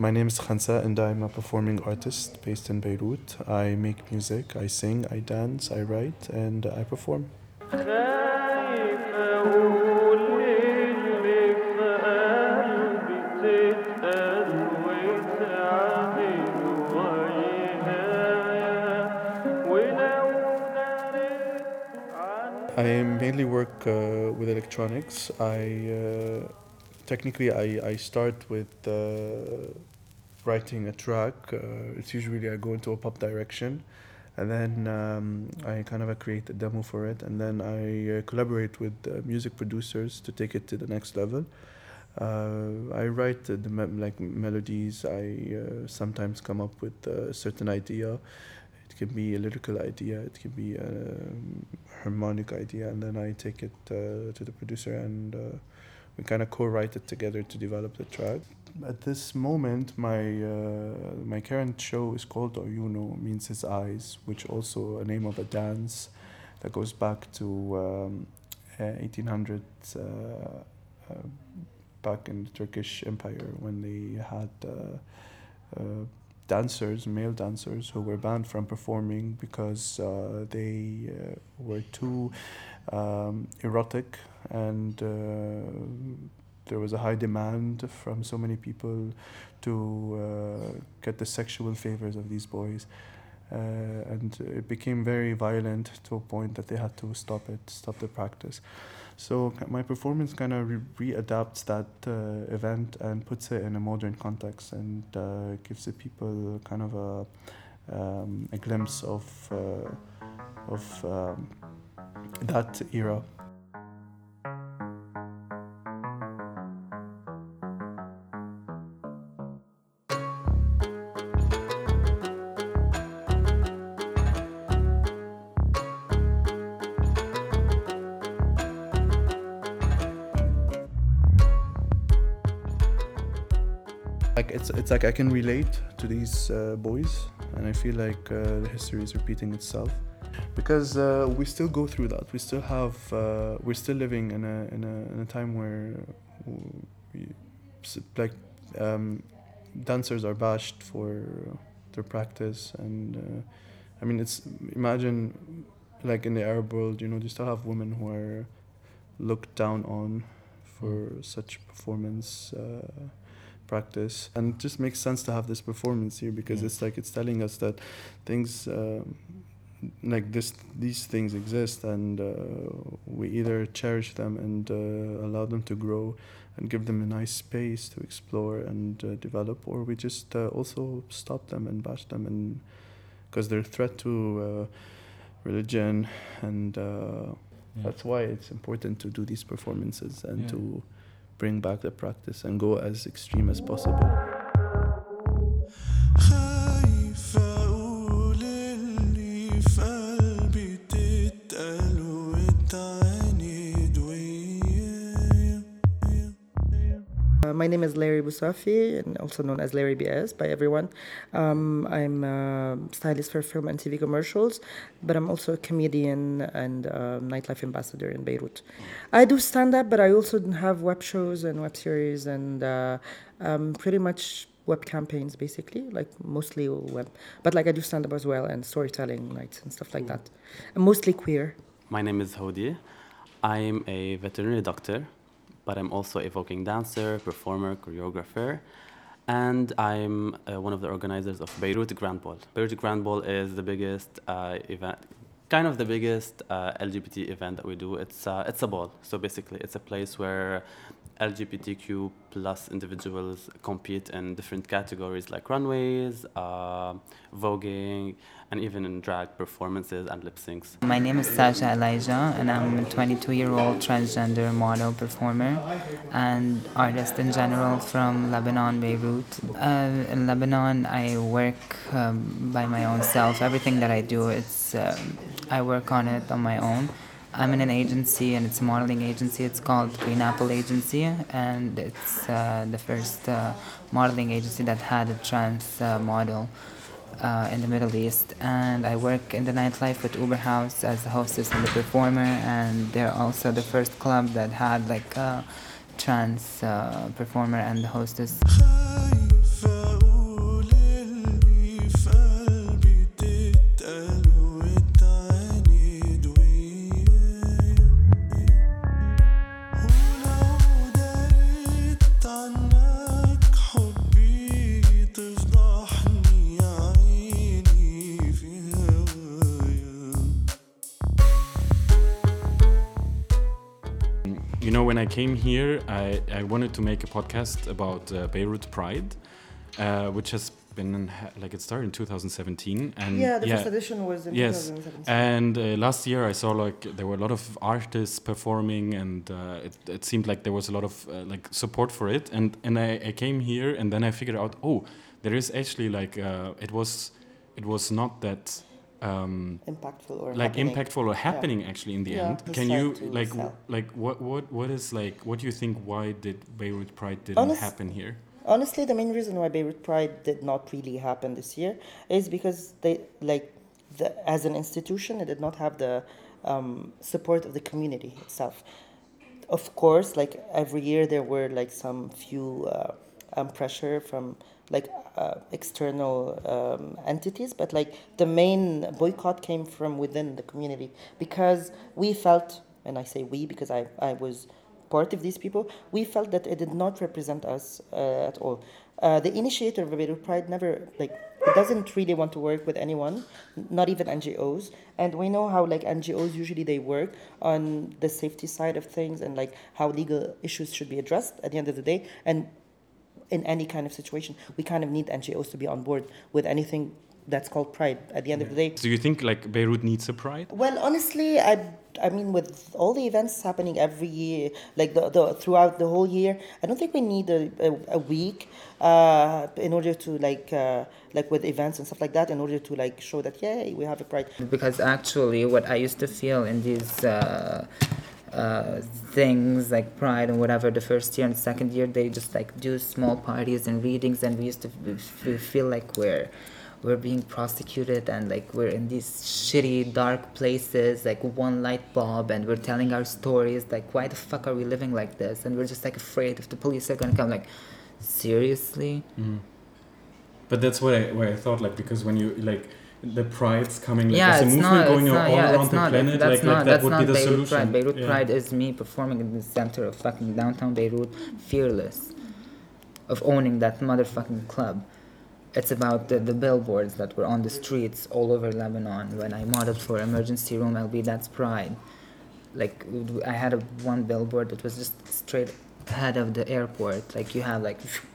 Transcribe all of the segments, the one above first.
My name is Khansa and I'm a performing artist based in Beirut. I make music, I sing, I dance, I write, and I perform. I mainly work uh, with electronics. I uh, technically I, I start with uh, writing a track. Uh, it's usually I go into a pop direction, and then um, I kind of create a demo for it, and then I uh, collaborate with uh, music producers to take it to the next level. I write the me- like melodies. I sometimes come up with a certain idea it can be a lyrical idea, it can be a harmonic idea, and then I take it uh, to the producer and uh, we kind of co-write it together to develop the track. At this moment, my uh, my current show is called Oyuno, means his eyes, which also a name of a dance that goes back to um, 1800s, uh, uh, back in the Turkish Empire when they had uh, dancers, male dancers, who were banned from performing because uh, they uh, were too um, erotic and uh, there was a high demand from so many people to uh, get the sexual favors of these boys. Uh, and it became very violent to a point that they had to stop it, stop the practice. So my performance kind of re- readapts that uh, event and puts it in a modern context and uh, gives the people kind of a, um, a glimpse of uh, of um, that era. It's it's like I can relate to these uh, boys, and I feel like uh, the history is repeating itself because uh, we still go through that. We still have uh, we're still living in a in a, in a time where we, like um, dancers are bashed for their practice, and uh, I mean it's imagine like in the Arab world, you know, you still have women who are looked down on for such performance uh, practice and it just makes sense to have this performance here because yeah. it's like it's telling us that things um, like this these things exist and uh, we either cherish them and uh, allow them to grow and give them a nice space to explore and uh, develop or we just uh, also stop them and bash them and because they're a threat to uh, religion and uh, yeah. that's why it's important to do these performances and yeah. to bring back the practice and go as extreme as possible. My name is Larry Busafi, and also known as Larry BS by everyone. Um, I'm a stylist for film and TV commercials, but I'm also a comedian and a nightlife ambassador in Beirut. I do stand up, but I also have web shows and web series and uh, um, pretty much web campaigns basically like mostly web. But like i do stand up as well and storytelling nights and stuff like that. I'm mostly queer. My name is hodi i'm a veterinary doctor but I'm also a voguing dancer, performer, choreographer, and I'm uh, one of the organizers of Beirut Grand Ball. Beirut Grand Ball is the biggest uh, event, kind of the biggest uh, LGBT event that we do. It's uh, it's a ball, so basically it's a place where LGBTQ plus individuals compete in different categories like runways, uh, voguing, and even in drag performances and lip syncs. My name is Sasha Elijah, and I'm a 22 year old transgender model performer and artist in general from Lebanon, Beirut. Uh, in Lebanon, I work um, by my own self. Everything that I do, it's uh, I work on it on my own. I'm in an agency and it's a modeling agency. It's called Green Apple Agency, and it's uh, the first uh, modeling agency that had a trans uh, model uh, in the Middle East. And I work in the nightlife with Uber House as the hostess and the performer, and they're also the first club that had like a trans uh, performer and the hostess. I came here, I, I wanted to make a podcast about uh, Beirut Pride, uh, which has been like it started in 2017 and yeah, the first edition was in yes. 2017. and uh, last year i saw like there were a lot of artists performing and uh, it, it seemed like there was a lot of uh, like support for it. And and I, I came here and then i figured out oh there is actually like uh, it was it was not that um, impactful or like happening. impactful or happening actually in the Yeah, end can you like sell. like what what what is like what do you think why did beirut pride didn't Honest- happen here Honestly, the main reason why Beirut Pride did not really happen this year is because they like the, as an institution it did not have the um, support of the community itself. Of course, like every year there were like some few uh, um, pressure from like uh, external um, entities, but like the main boycott came from within the community because we felt, and I say we because I, I was part of these people, we felt that it did not represent us uh, at all. Uh, the initiator of Beirut Pride never like it doesn't really want to work with anyone, not even NGOs. And we know how like NGOs usually they work on the safety side of things and like how legal issues should be addressed at the end of the day. And in any kind of situation, we kind of need NGOs to be on board with anything that's called pride. At the end of the day, do you think like beirut needs a pride well, honestly, I, I mean, with all the events happening every year, like the, the throughout the whole year, I don't think we need a, a, a week uh, in order to like uh, like with events and stuff like that, in order to like show that yay, we have a pride. because actually what i used to feel in these uh, uh, things like pride and whatever the first year and second year they just like do small parties and readings and we used to feel like we're we're being prosecuted and like we're in these shitty dark places like one light bulb and we're telling our stories like why the fuck are we living like this? And we're just like afraid if the police are gonna come like seriously? But that's what I what I thought like because when you like the pride's coming like yeah, there's a movement not, going it's all yeah, around the not, planet that's like, not, like that that's would not be the Beirut solution. Pride. Beirut Yeah. Pride is me performing in the center of fucking downtown Beirut, fearless, of owning that motherfucking club. It's about the, the billboards that were on the streets all over Lebanon. When I modeled for Emergency Room LB, that's Pride. Like, I had a, one billboard that was just straight ahead of the airport. Like, you have like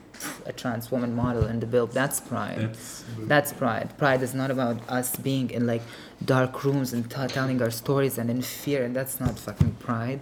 a trans woman model in the bill. That's Pride. That's That's pride. Pride is not about us being in like dark rooms and t- telling our stories and in fear, and that's not fucking pride.